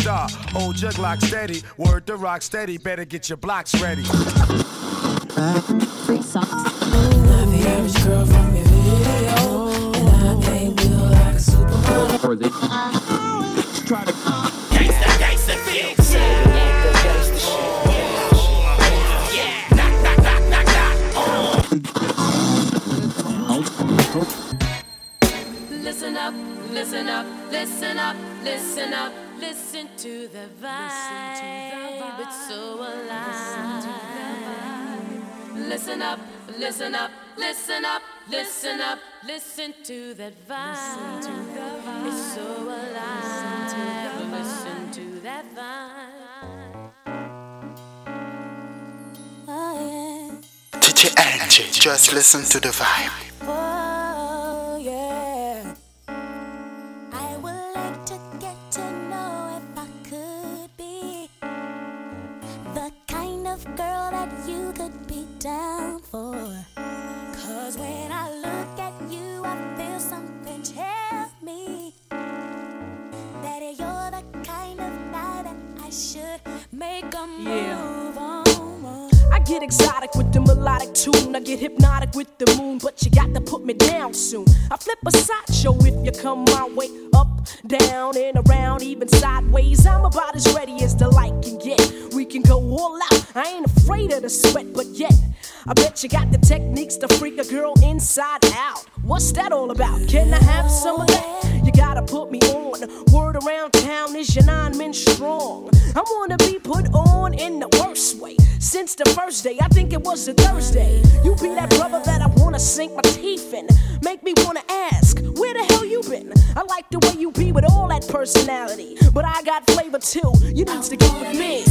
Star, old jug lock steady, word to rock steady, better get your blocks ready. Free socks. Not the average girl from your video, and I ain't real like a supermodel. try to the vibe. It's so alive. Listen up, listen up, listen up, listen up, listen to that vibe. It's so alive. Listen to that vibe. DJ Enjay, just listen to the vibe. Exotic with the melodic tune. I get hypnotic with the moon, but you got to put me down soon. I flip a sideshow if you come my way. Up, down, and around, even sideways. I'm about as ready as the light can get. We can go all out. I ain't afraid of the sweat, but yet. I bet you got the techniques to freak a girl inside out. What's that all about? Can I have some of that? You gotta put me on. Word around town is your nine men strong. I wanna be put on in the worst way. Since the first day, I think it was a Thursday. You be that brother that I wanna sink my teeth in. Make me wanna ask, where the hell you been? I like the way you be with all that personality. But I got flavor too. You need to get with me.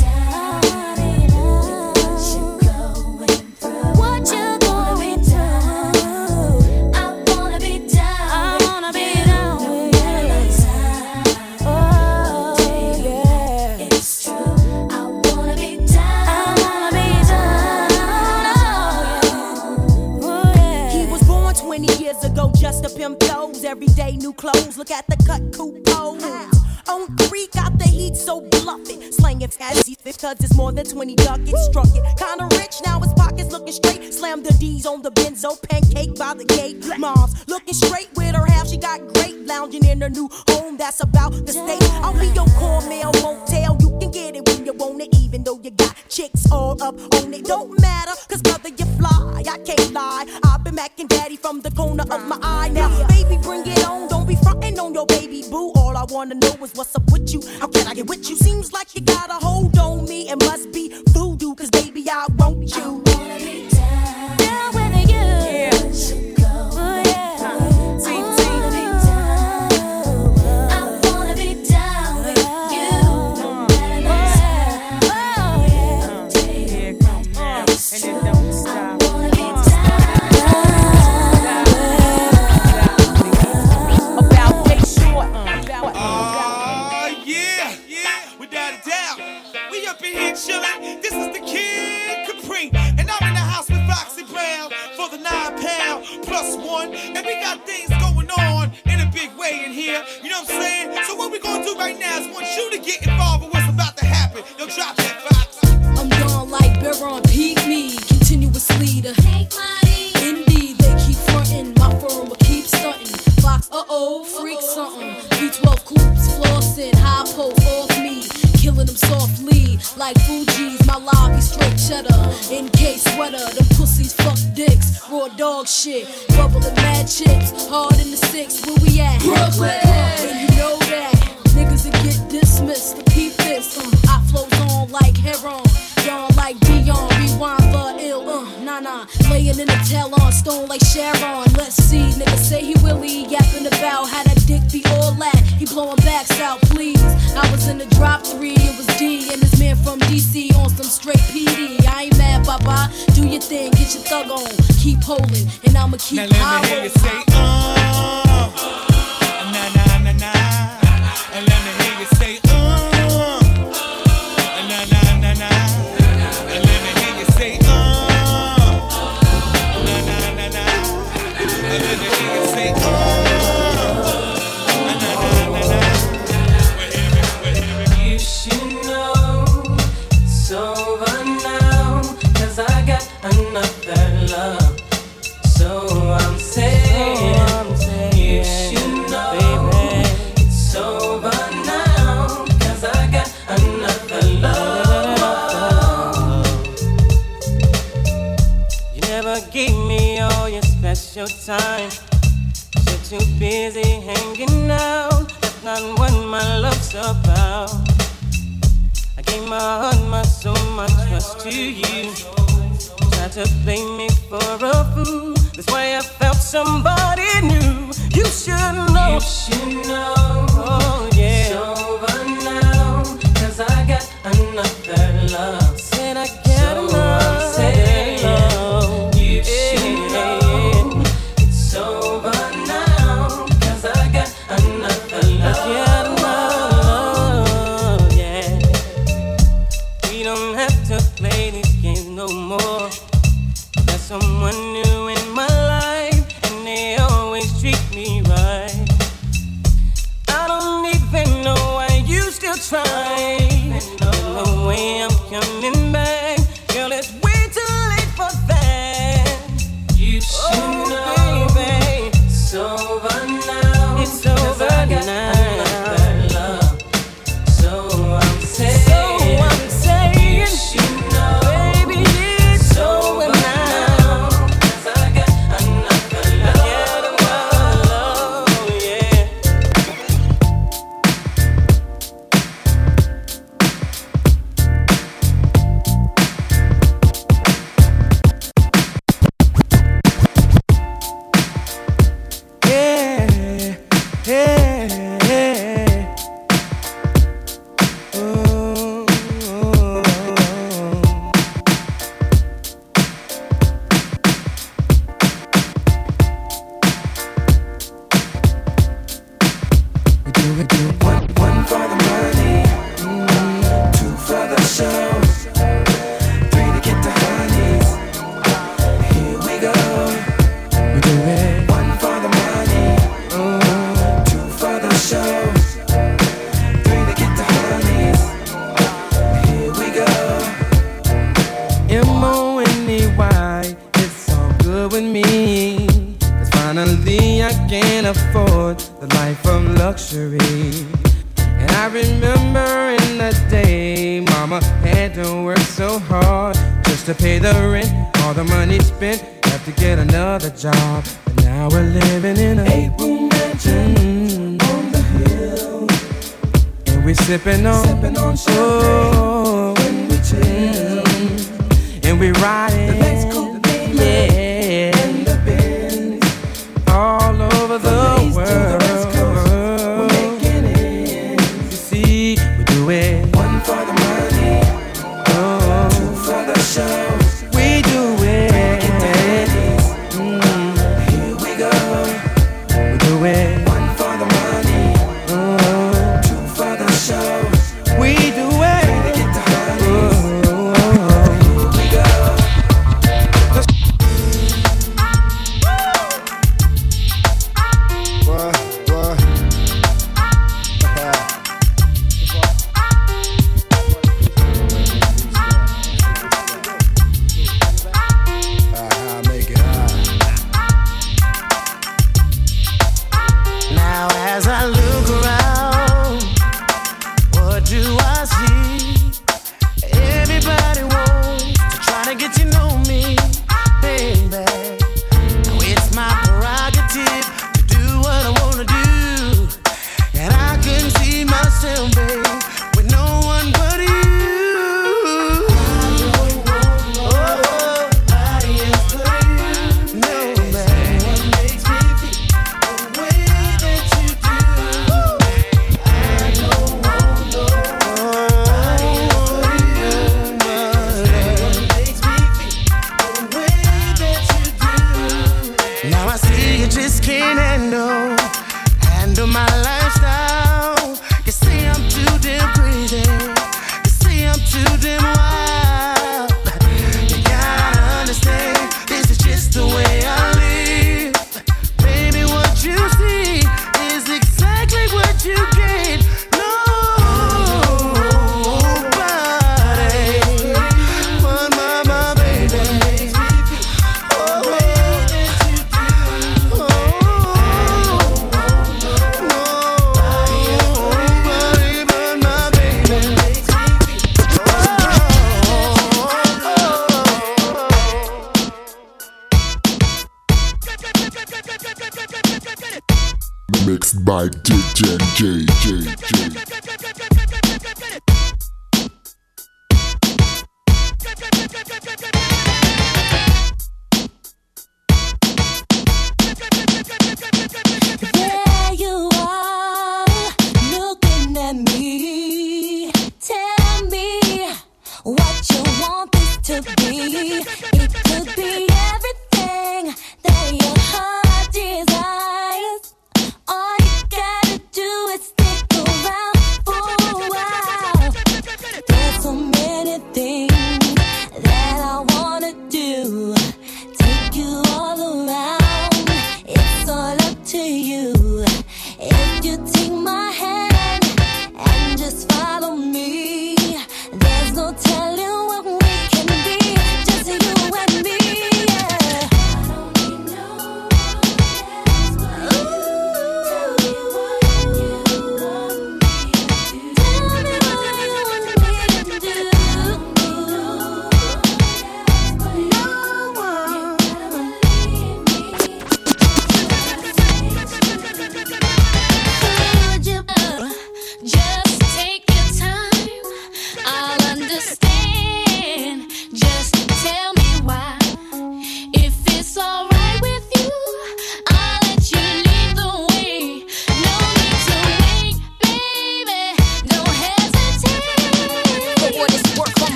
What you Every day, new clothes. Look at the cut, coupe pose. On three, got the heat, so bluff it. Slang it as he cause it's more than 20 ducats. Struck it. Kinda rich, now his pockets looking straight. Slam the D's on the benzo, pancake by the gate. Mom's looking straight with her half, she got great. Lounging in her new home, that's about the state. I'll be your cornmeal motel. You can get it when you want it, even though you got chicks all up on it. Don't from the corner of my eye. Now, baby, bring it on. Don't be frontin' on your baby boo. All I wanna know is what's up with you. How can I get with you? Seems like you got a hold like Fuji's. My lobby straight cheddar, in case sweater. the pussies fuck dicks, raw dog shit. Bubble and mad chips, hard in the six. Where we at? Brooklyn. And you know that niggas that get dismissed. The peep this, uh, um, I flows on like heron, yawn like Dion, rewind for ill. Uh, nah nah, laying in the tail on stone like Sharon. Let's see, nigga say he really yapping about how to. dick blowing please. I was in the drop three, it was D and this man from DC on some straight PD. I ain't mad, Do your thing, get your thug on, keep holding, and I'ma keep now, let me hear you say, uh. your time. You're too busy hanging out. That's not what my love's about. I gave my heart, my soul, my trust to you. Tried to play me for a fool. That's why I felt somebody new. You should know. You should know. Oh, sipping on, sipping on oh, when we chill. And we ride.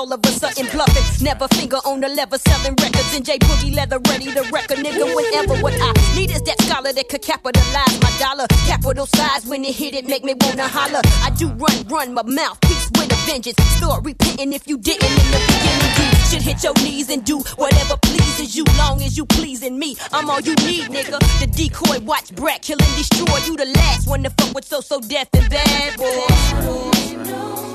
All of a sudden bluffing. Never finger on the lever, selling records in J Boogie leather, ready to wreck a nigga whenever. What I need is that scholar that could capitalize my dollar. Capital size when it hit it, make me wanna holler. I do run, run my mouthpiece with a vengeance. Start repenting if you didn't in the beginning. You should hit your knees and do whatever pleases you, long as you pleasing me. I'm all you need, nigga. The decoy, watch Brat, kill and destroy. You the last one to fuck with So So Def and bad boy.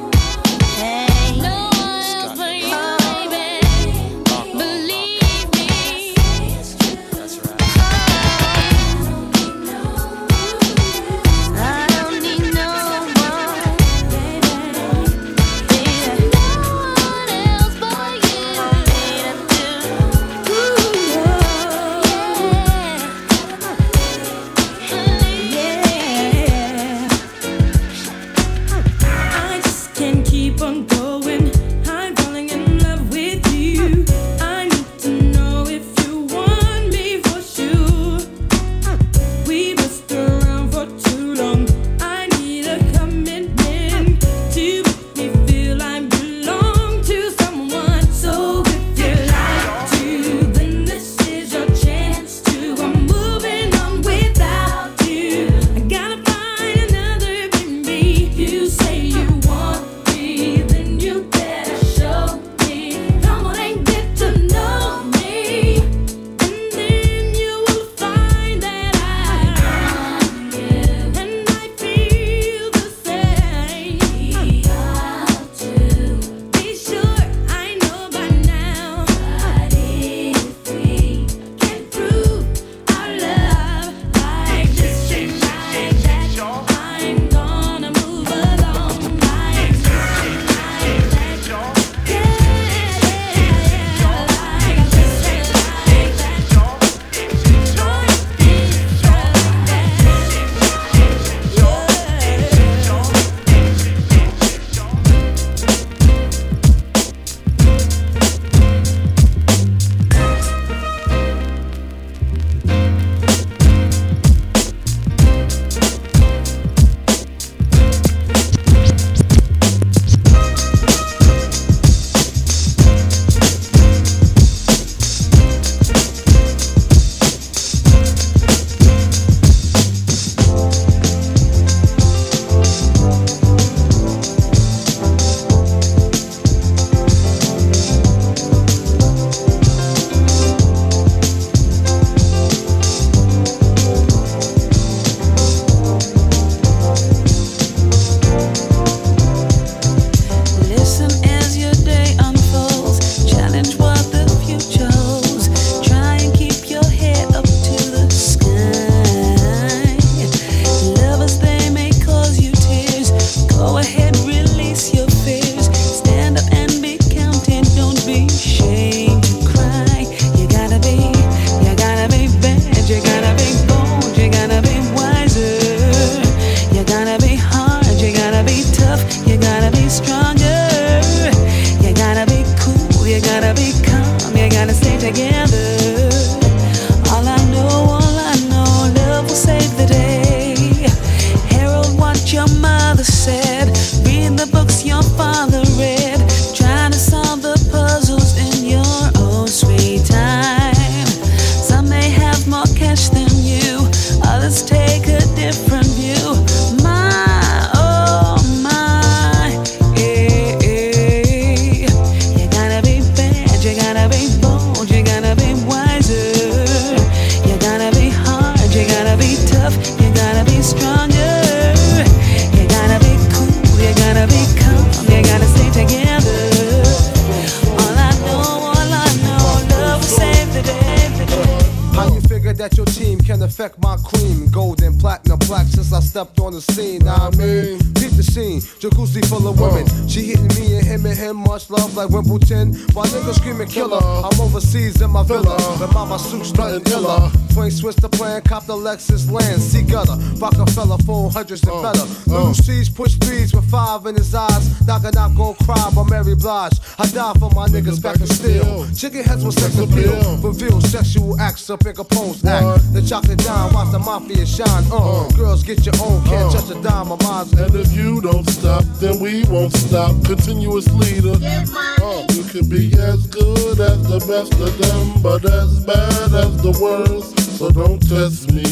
In my villa. The mama suits nothing iller. Point switch the plan. Cop the Lexus land. See gutter. Rockefeller. Phone hundreds and better. Little C's push threes with five in his eyes. Knock a knock, go cry by Mary Blige. I die for my niggas back in steel. Chicken heads with sex appeal. Reveal sexual acts up in Capone's act. The chocolate dime, watch the mafia shine. Uh, girls get your own, can't touch a dime of mine. And if you don't stop, then we won't stop. Continuous leader. Uh, you can be as good as the best of them, but as bad as the worst. So don't test me.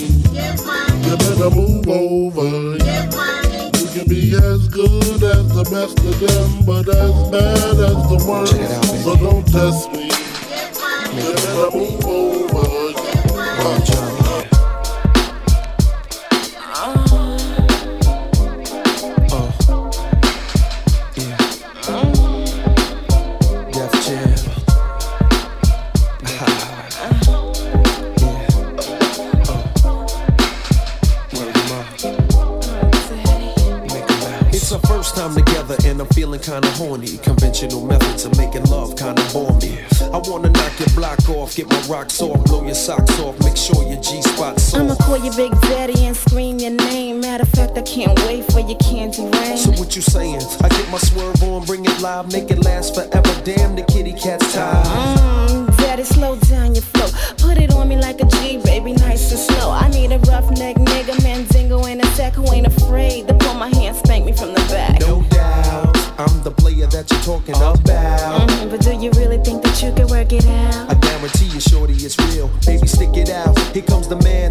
You better move over. You can be as good as the best of them, but as bad as the worst. So don't test me. You better move over. Kinda horny. Conventional methods of making love kinda bore me. I wanna knock your block off, get my rocks off, blow your socks off, make sure your G spot's I'ma call you Big Daddy and scream your name. Matter of fact, I can't wait for your candy rain. So what you saying? I get my swerve on, bring it live, make it last forever. Damn, the kitty cat's tired. Mm, daddy, slow down your flow. Put it on me like a G, baby, nice and slow. I need a roughneck nigga, Mandingo in a sack who ain't afraid to pull my hand, spank me from the back. No doubt, I'm the player that you're talking about. Mhm, but do you really think that you can work it out? I guarantee you, shorty, it's real. Baby, stick it out. Here comes the man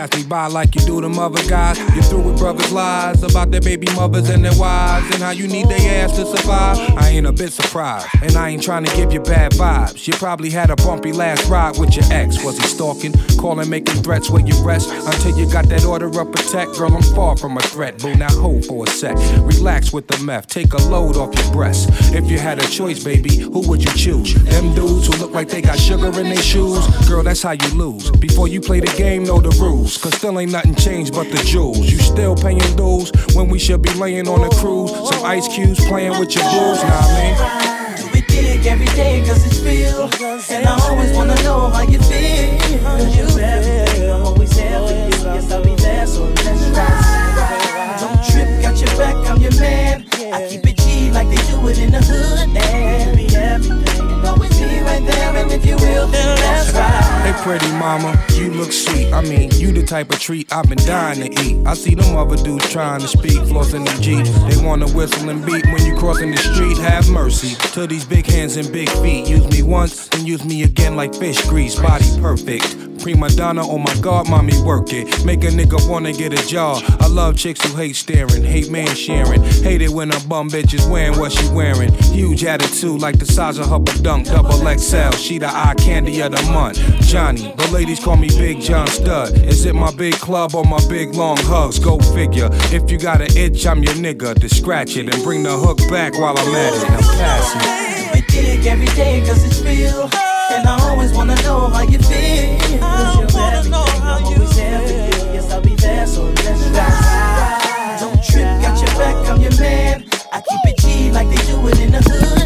pass me by like you do them other guys. You through with brothers' lies about their baby mothers and their wives and how you need their ass to survive. I ain't a bit surprised, and I ain't trying to give you bad vibes. You probably had a bumpy last ride with your ex. Was he stalking, calling, making threats where you rest until you got that order of protect? Girl, I'm far from a threat. Boo, now hold for a sec. Relax with the meth, take a load off your breast. If you had a choice, baby, who would you choose? Them dudes who look like they got sugar in their shoes? Girl, that's how you lose. Before you play the game, know the rules. Cause still ain't nothing changed but the jewels. You still paying dues when we should be laying on a cruise. Some ice cubes playing with your blues, nah, I mean. We dig every day cause it's real. And I always wanna know how you feel. Cause you everything, I'm always there for you. Yes, I'll be there, so let's ride. Don't trip, got your back, I'm your man. I keep it G like they do it in the hood. And be everything, and always be right there. And if you will, then let's ride. Hey, pretty mama, you look sweet. I mean, you the type of treat I've been dying to eat. I see them other dudes trying to speak, flossing the G. They wanna whistle and beat when you crossing the street. Have mercy to these big hands and big feet. Use me once, then use me again like fish grease. Body perfect. Prima donna, oh my god, mommy, work it. Make a nigga wanna get a job. I love chicks who hate staring, hate man sharing. Hate it when a bum bitch is wearing what she wearing. Huge attitude like the size of her dunk, double XL. She the eye candy of the month. Johnny, the ladies call me Big John Stud. Is it my big club or my big long hugs? Go figure. If you got an itch, I'm your nigga. To scratch it and bring the hook back while I'm at it. I'm passing. We dig every day cause it's real. And I always wanna know how you feel. Cause you're everything, I'm always there for you. Yes, I'll be there, so let's ride. Don't trip, got your back, I'm your man. I keep it G like they do it in the hood.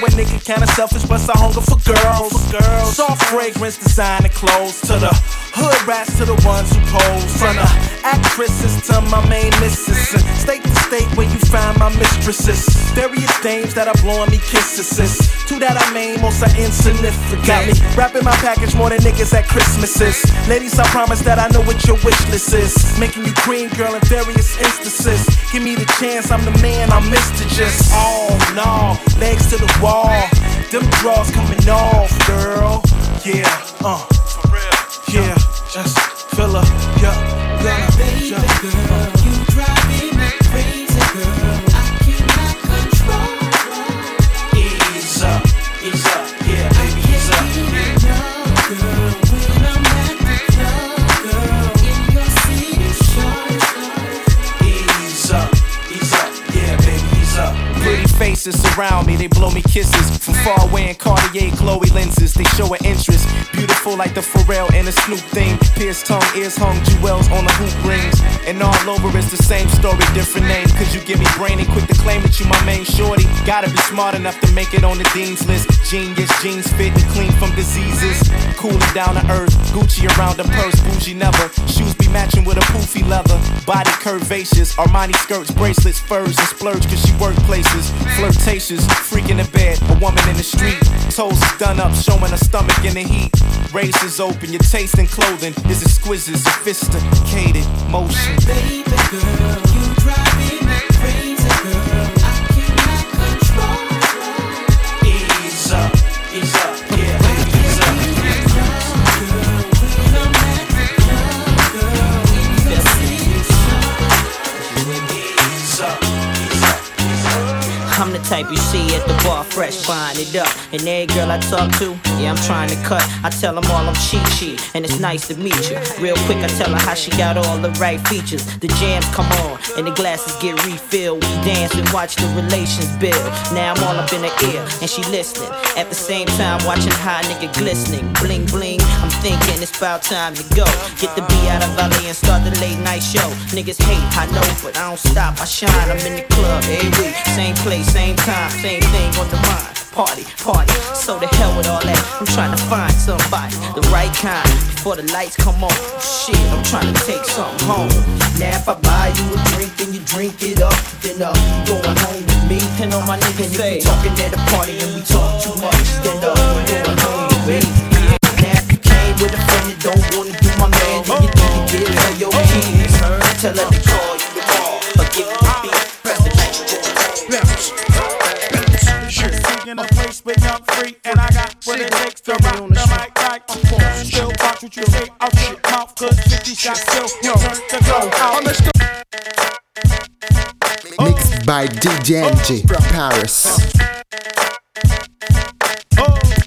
Know a nigga kinda selfish, but I hunger for girls. For girls. Soft fragrance, designer clothes to the hood rats to the ones who pose. From the actresses to my main missus. And state to state where you find my mistresses. Various dames that are blowing me kisses. Two that I main, most are insignificant. Got me wrapping my package more than niggas at Christmases. Ladies, I promise that I know what your wish list is. Making you cream, girl, in various instances. Give me the chance, I'm the man, I'm Mr. Just. Oh no, legs to the wall. Them draws coming off, girl. Yeah, uh, for real. Yeah, just fill up, yeah, yeah, Baby Faces surround me, they blow me kisses. From far away in Cartier Chloe lenses, they show an interest. Beautiful like the Pharrell and the Snoop thing. Pierced tongue, ears hung, jewels on the hoop rings. And all over it's the same story, different name. Cause you give me brain and quick to claim that you my main shorty. Gotta be smart enough to make it on the dean's list. Genius, jeans fit and clean from diseases. Cooling down to earth, Gucci around the purse, bougie never. Shoes be matching with a poofy leather. Body curvaceous, Armani skirts, bracelets, furs, and splurge cause she work places. Flirtatious, freak in bed, a woman in the street. Toes done up, showing her stomach in the heat. Razors open, your taste in clothing is exquisite, sophisticated motion. Baby girl, you driving me crazy, girl. Type you see at the bar, fresh, buying it up. And every girl I talk to, yeah, I'm trying to cut. I tell them all I'm cheat sheet, and it's nice to meet you. Real quick, I tell her how she got all the right features. The jams come on, and the glasses get refilled. We dance and watch the relations build. Now I'm all up in her ear, and she listening. At the same time, watching how a nigga glistening. Bling bling, I'm thinking it's about time to go. Get the B out of LA and start the late night show. Niggas hate, I know, but I don't stop, I shine. I'm in the club every week, same place, same time, same thing on the mind. Party, party, so the hell with all that. I'm trying to find somebody, the right kind, before the lights come on. Shit, I'm trying to take something home. Now if I buy you a drink and you drink it up, then uh, you going home with me. And all my niggas say, talking at the party and we talk too much, then uh, you going home with me. Now if you came with a friend that don't wanna do my man, then you need to give her your keys. Tell her free, and I got what it takes to rock the mic. Like a force. Still watch what you say. Out your mouth, cause 50 shots still your turn to go. Out. Mixed by DJ Enjay oh. Paris. in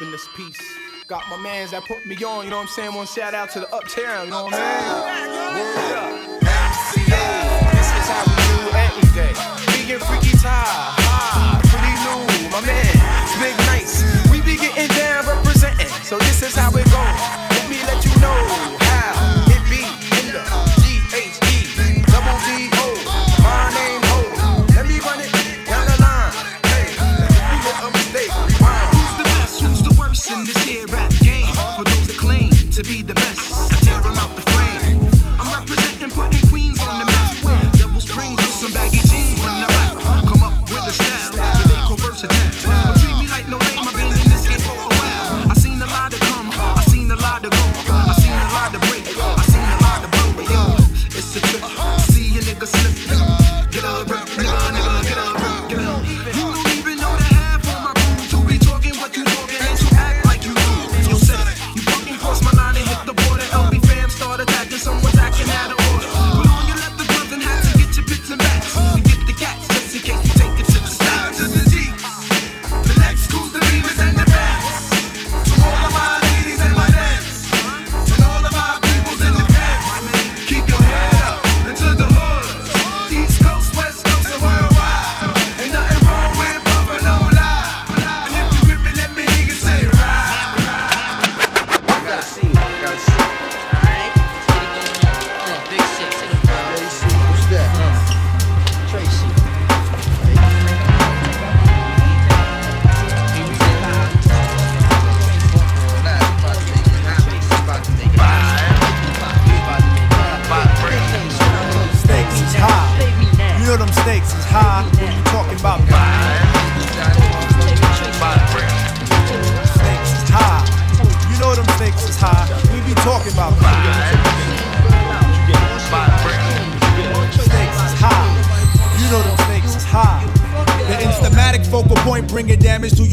in this piece. Got my mans that put me on, you know what I'm saying? One shout out to the uptown, you know what I mean? Word up. MCA, this is how we do anything. Me and Freaky Ty,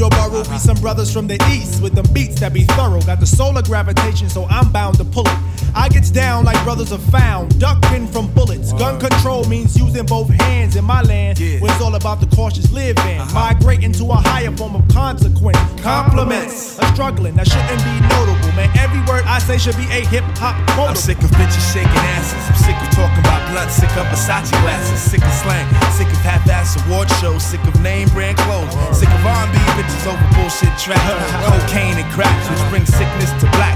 your burrow. Be some brothers from the east with them beats that be thorough. Got the solar gravitation, so I'm bound to pull it. I gets down like brothers are found, ducking from bullets. Gun control means using both hands in my land. Where it's all about the cautious living, uh-huh. migrating to a higher form of consequence. Compliments, a struggling that shouldn't be notable, man. Every word I say should be a hip hop quote. I'm sick of bitches shaking asses. I'm sick of talking about blood. Sick of Versace glasses. Sick of slang. Sick of half-ass award shows. Sick of name brand clothes. Sick of R&B bitches over bullshit tracks. Cocaine and cracks, which brings sickness to black.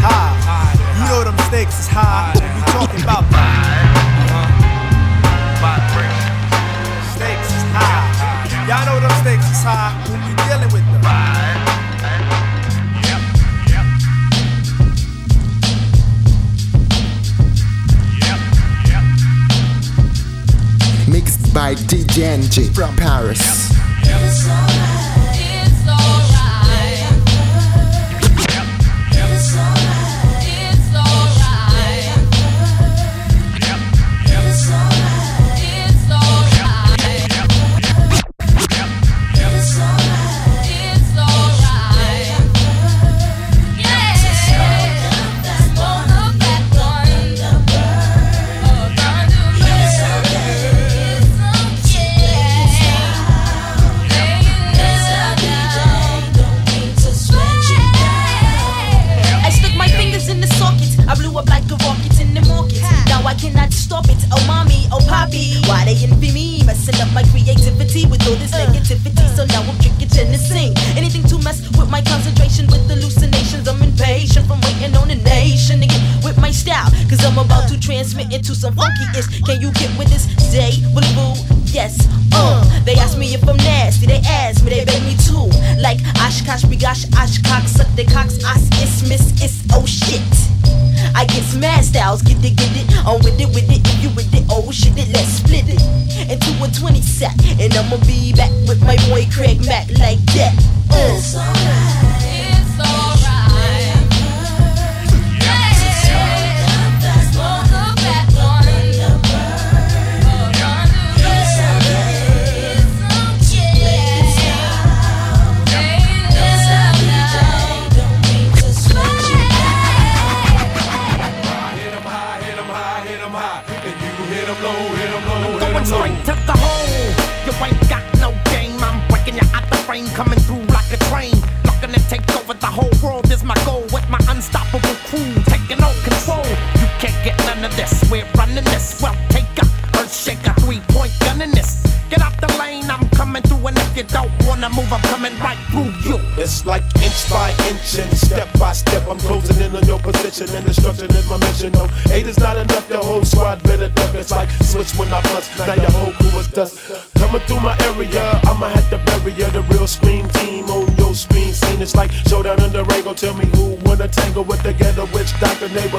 high. You know them stakes is high. What we talking about? Stakes is high. Y'all know them stakes is high. When we dealing with them. Mixed by DJ Enjay from Paris. rain coming with the ghetto witch doctor, neighborhood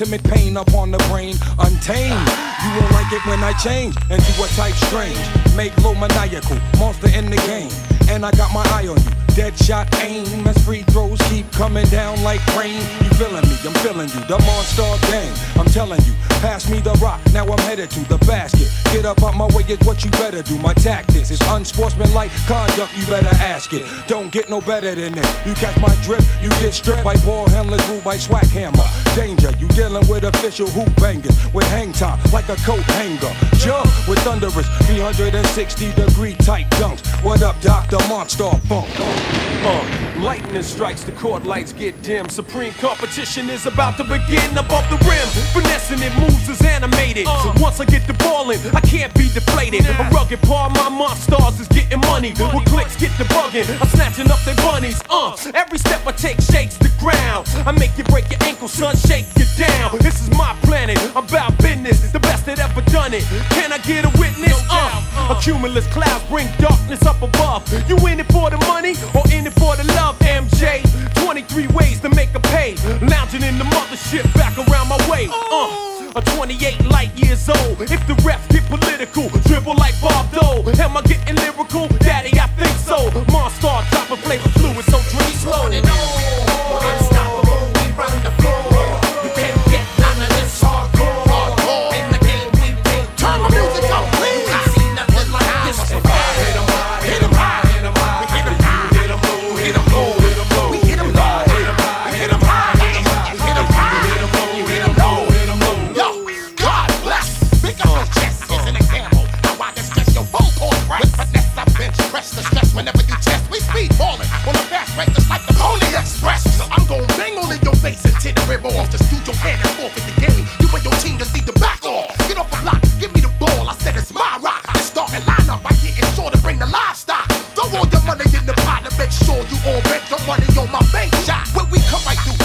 ultimate pain upon the brain, untamed. You won't like it when I change into a type strange. Make low maniacal, monster in the game. And I got my eye on you. Dead shot aim as free throws keep coming down like rain. You feeling me? I'm feeling you. The monster gang. I'm telling you, pass me the rock. Now I'm headed to the basket. Get up out my way is what you better do. My tactics is unsportsmanlike conduct. You better ask it. Don't get no better than this. You catch my drift, you get stripped by ball handlers, ruled by Swackhammer. Danger, you dealing with official hoop bangers with hang time like a coat hanger. Jump with thunderous 360 degree tight dunks. What up, Dr. Monster Funk? Uh, lightning strikes, the court lights get dim. Supreme competition is about to begin above the rim. Finessing it moves is animated. So once I get the ball in, I can't be deflated. A rugged part of my monsters is getting money. With clicks get the bugging, I'm snatching up their bunnies. Uh, every step I take shakes the ground. I make you break your ankle, son, shake you down. This is my planet, I'm about business, the best that ever done it. Can I get a witness? Uh, a cumulus clouds bring darkness up above. You in it for the money or in it for the love, MJ? 23 ways to make a pay. Lounging in the mothership back around my way. Uh, a 28 light years old. If the refs get political, dribble like Bob Dole. Am I getting lyrical? Daddy, I think so. Monster, dropping flavor fluid, so drink slow.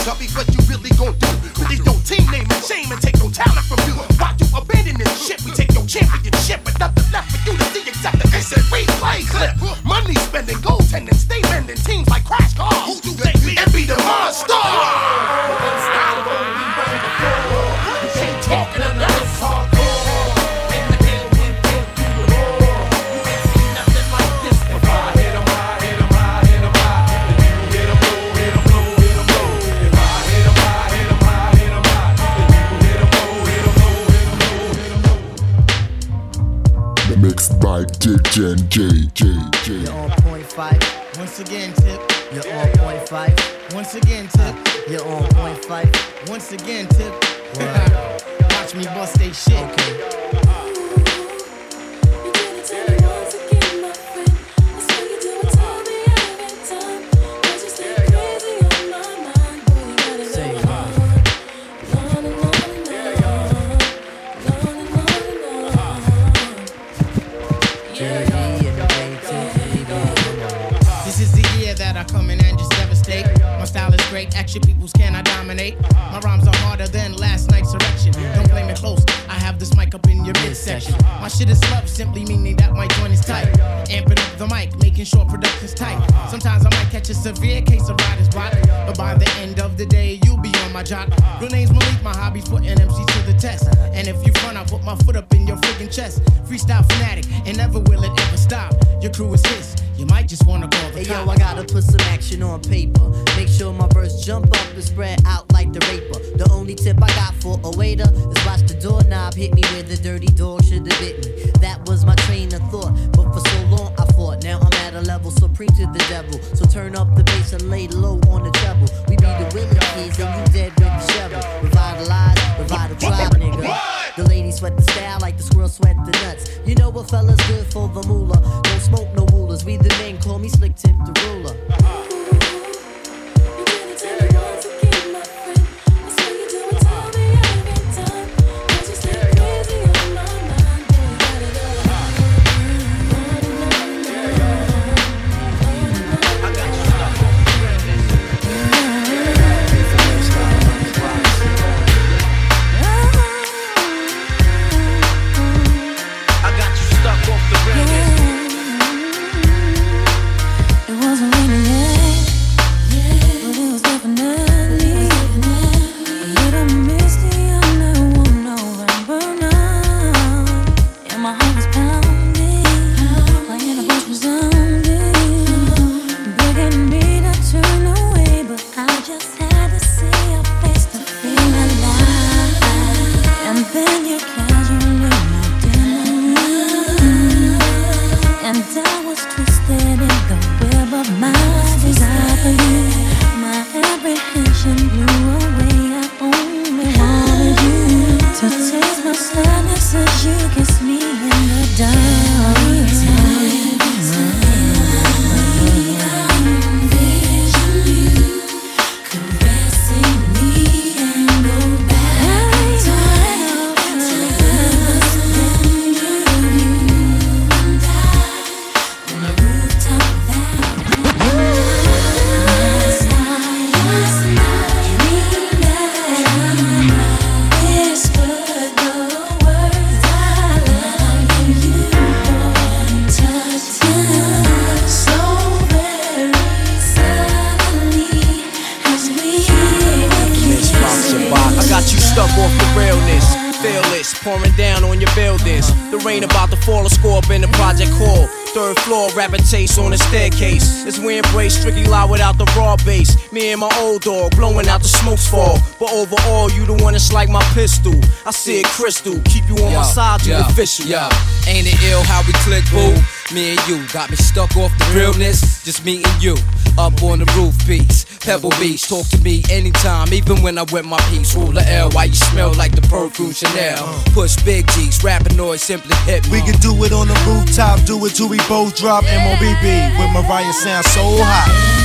Come right through, DJ J J J. You're on point five. Once again, tip. You're on point five. Once again, tip. You're on point five. Once again, tip. Watch me bust they shit. Okay. Midsection. My shit is love, simply meaning that my joint is tight. Amping up the mic, making sure production's tight. Sometimes I might catch a severe case of writer's block, but by the end of the day, you'll be on my jock. Real name's Malik, my hobby's putting MC to the test. And if you front, I'll put my foot up in your freaking chest. Freestyle fanatic, and never will it ever stop. Your crew is his, you might just wanna call the Hey yo. I gotta put some action on paper. Make sure my verse jump up and spread out the raper. The only tip I got for a waiter is watch the doorknob hit me where the dirty dog should have bit me. That was my train of thought, but for so long I fought. Now I'm at a level supreme to the devil. So turn up the bass and lay low on the treble. We be the Willie kids and you dead with the shovel. Revitalize, tribe, nigga. The ladies sweat the style like the squirrel sweat the nuts. You know what fella's good for the moolah. Don't smoke no rulers. We the men call me Slick Tip the ruler. Uh-huh. Hall. Third floor, rapping taste on the staircase. As we embrace strictly loud without the raw bass. Me and my old dog blowing out the smokes fall. But overall, you the one that's like my pistol. I see it crystal, keep you on my side, you official. Yo, ain't it ill how we click, boo? Me and you got me stuck off the realness. Just me and you, up on the roof piece. Pebble Beach, talk to me anytime, even when I wet my piece. Rule the L, why you smell like the perfume Chanel? Push big G's, rapping noise simply hit me. We can do it on the rooftop, do it till we both drop MOBB with Mariah sound so hot.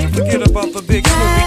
can't forget about the big movie.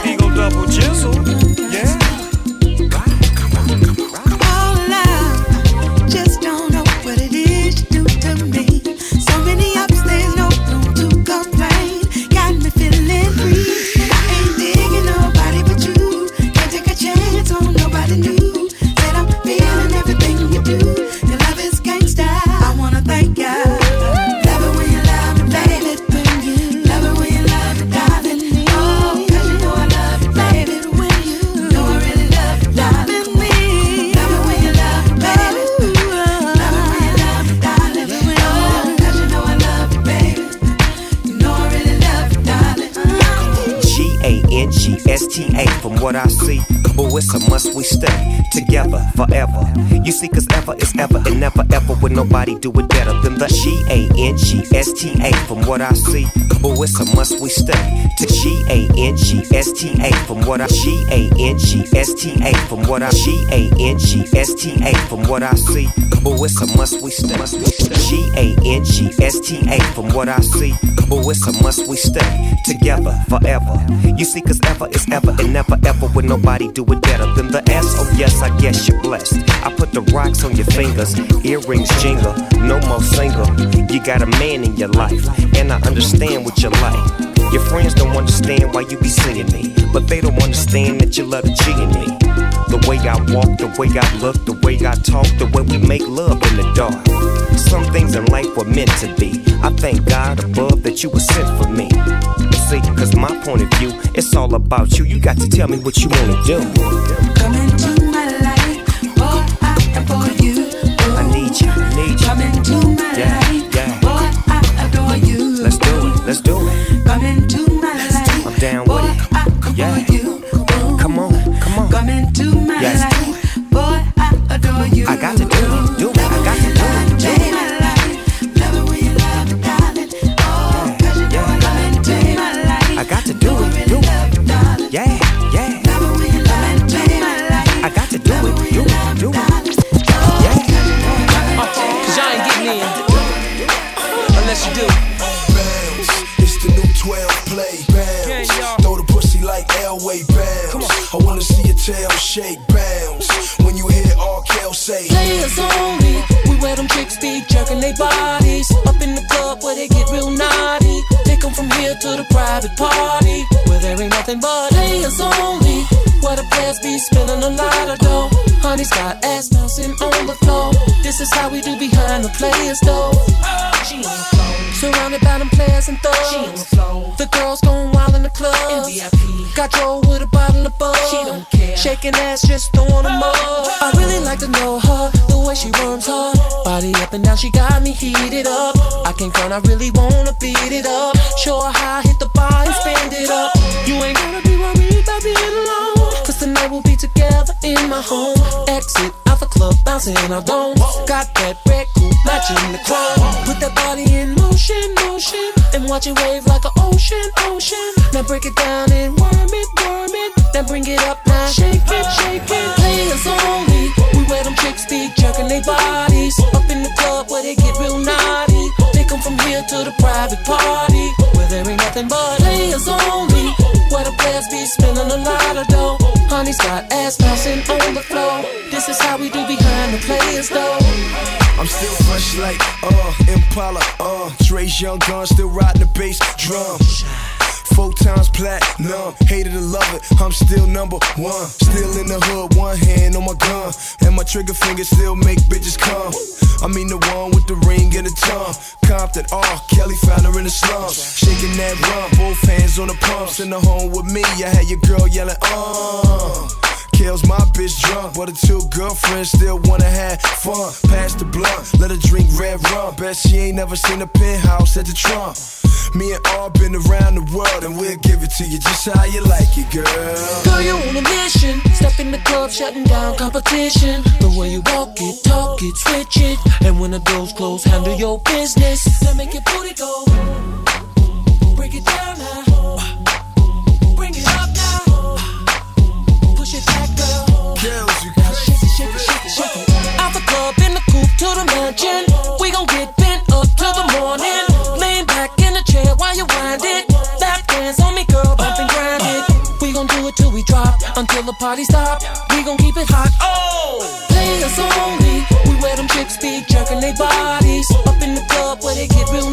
It's a must we stay together forever. You see, cause ever is ever and never ever would nobody do it better than the G A N G S T A. From what I see, oh, it's a must we stay to G A N G S T A. From what I G A N G S T A. From what I G A N G S T A. From what I see, oh, it's a must we stay. G A N G S T A. From what I see, oh, it's a must we stay together forever. You see, cause ever is ever and never ever would nobody do it better than the S. Oh, yes, I guess you're blessed. I put the rocks on your fingers, earrings jingle, no more single. You got a man in your life, and I understand what you like. Your friends don't understand why you be singing me, but they don't understand that you love the G in me. The way I walk, the way I look, the way I talk, the way we make love in the dark. Some things in life were meant to be. I thank God above that you were sent for me. See, cause my point of view, it's all about you. You got to tell me what you wanna do. Come into my life, boy, I adore you. I need you, I need you. Come into my Yeah, life, yeah. boy, I adore you. Let's do it, let's do it. Come into my life, I'm down with it. Yeah. Come into my Yes. life, shake. Bounce, when you hear R. Kel say. Players only. We wear them chicks be jerking their bodies. Up in the club where they get real naughty. Take 'em from here to the private party. Where there ain't nothing but players only. Where the players be spilling a lot of dough. Honey's got ass bouncing on the floor. This is how we do behind the players though. She on the floor. Surrounded by them players and thugs. She on the floor. The girls going wild in the club. Got Joe with a bottle of bug. She don't care. Shaking ass, just throwing them up. I really like to know her, the way she worms her body up and down. She got me heated up. I can't front, I really wanna beat it up. Show her how I hit the bar and spend it up. In my home. Exit out the club, bouncing our dome. Got that red coupe matching the chrome. Put that body in motion, motion. And watch it wave like an ocean, ocean. Now break it down and worm it, worm it. Then bring it up now. Shake it, shake it. Players only. We wear them chicks be jerking their bodies. Up in the club where they get real naughty. Take 'em from here to the private party. Where there ain't nothing but players only. Where the players be spending a lot of dough. Honey's got ass bouncing on the floor. This is how we do behind the players though. I'm still fresh like, uh, Impala, uh, Dre's young gun, still riding the bass drum. Four times platinum, hated to love it, I'm still number one. Still in the hood, one hand on my gun, and my trigger finger still make bitches come. I mean the one with the ring and the tongue. Compton, R. Kelly found her in the slums. Shaking that rum, both hands on the pumps. In the home with me, I had your girl yelling, uh. Kills my bitch drunk, but her two girlfriends still wanna have fun. Pass the blunt, let her drink red rum. Bet she ain't never seen a penthouse at the Trump. Me and all been around the world, and we'll give it to you just how you like it, girl. Girl, you on a mission. Step in the club, shutting down competition. The way you walk it, talk it, switch it. And when the doors close, handle your business. Now make your booty go. Break it down now. To. We gon' get bent up till the morning. Lean back in the chair while you wind it. Lap dance on me, girl, bump and grind it. We gon' do it till we drop, until the party stop. We gon' keep it hot. Oh, players only. We wear them chicks be jerking their bodies. Up in the club where they get real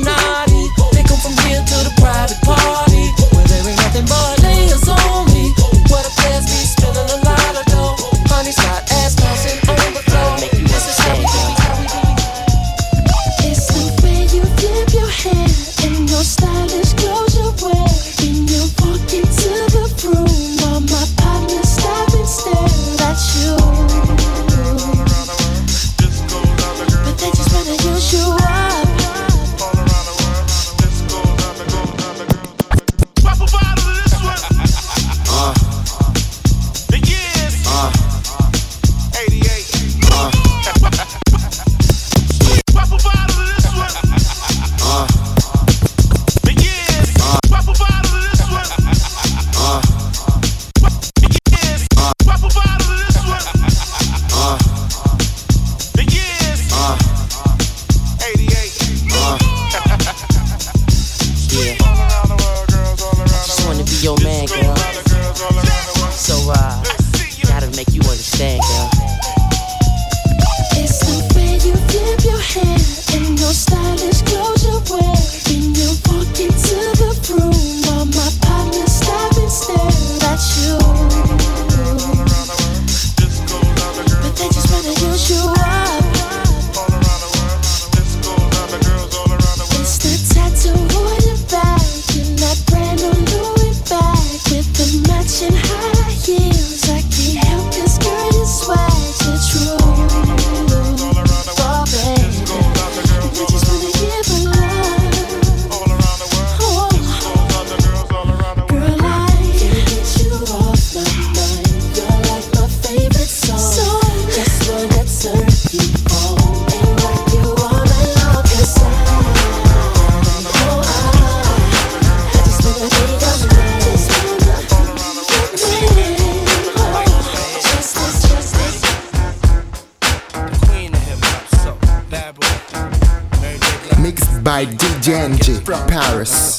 Genji, Paris.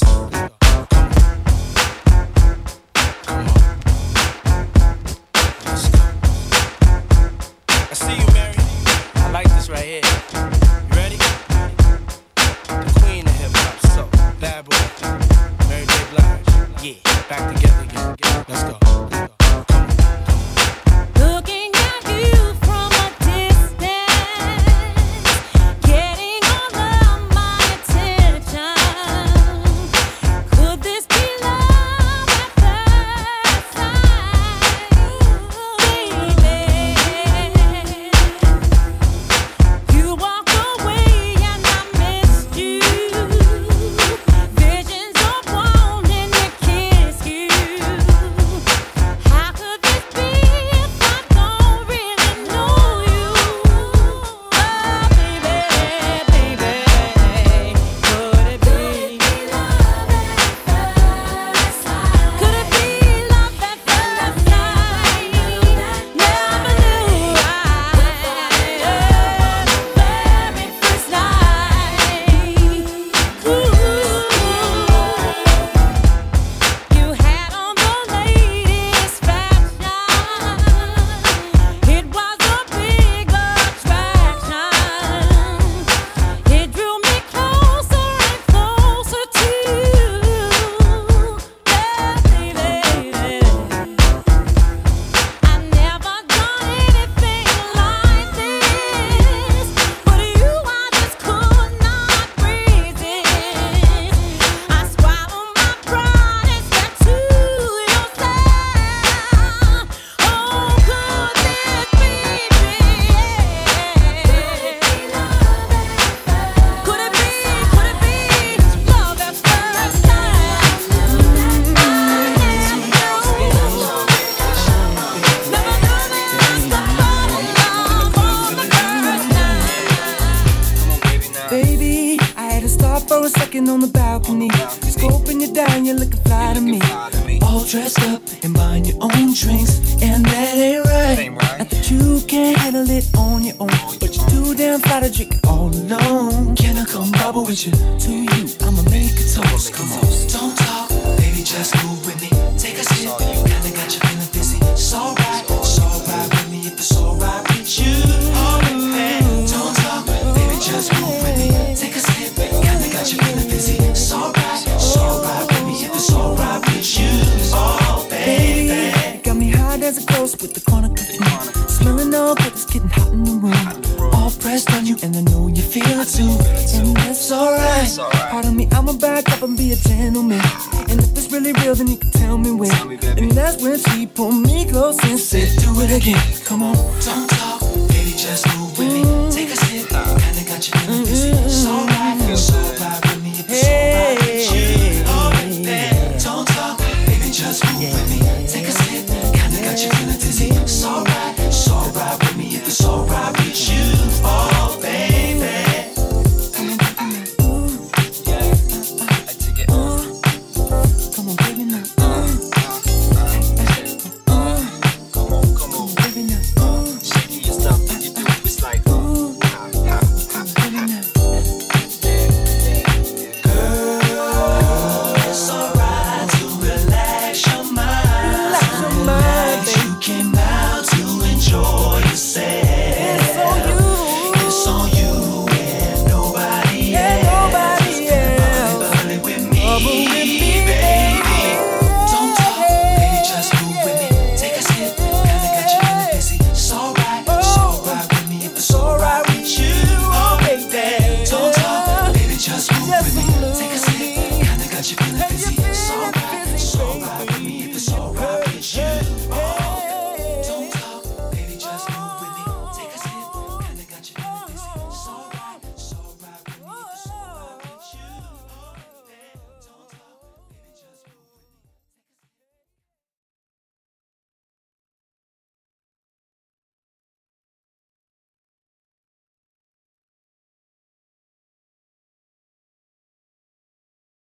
handle me. And if it's really real, then you can tell me when. Tell me, and that's when she pulled me close and said, Do it again. Come on. Don't talk, baby, just move with me. Take a sip. Kinda got you feeling dizzy. Mm-hmm. So.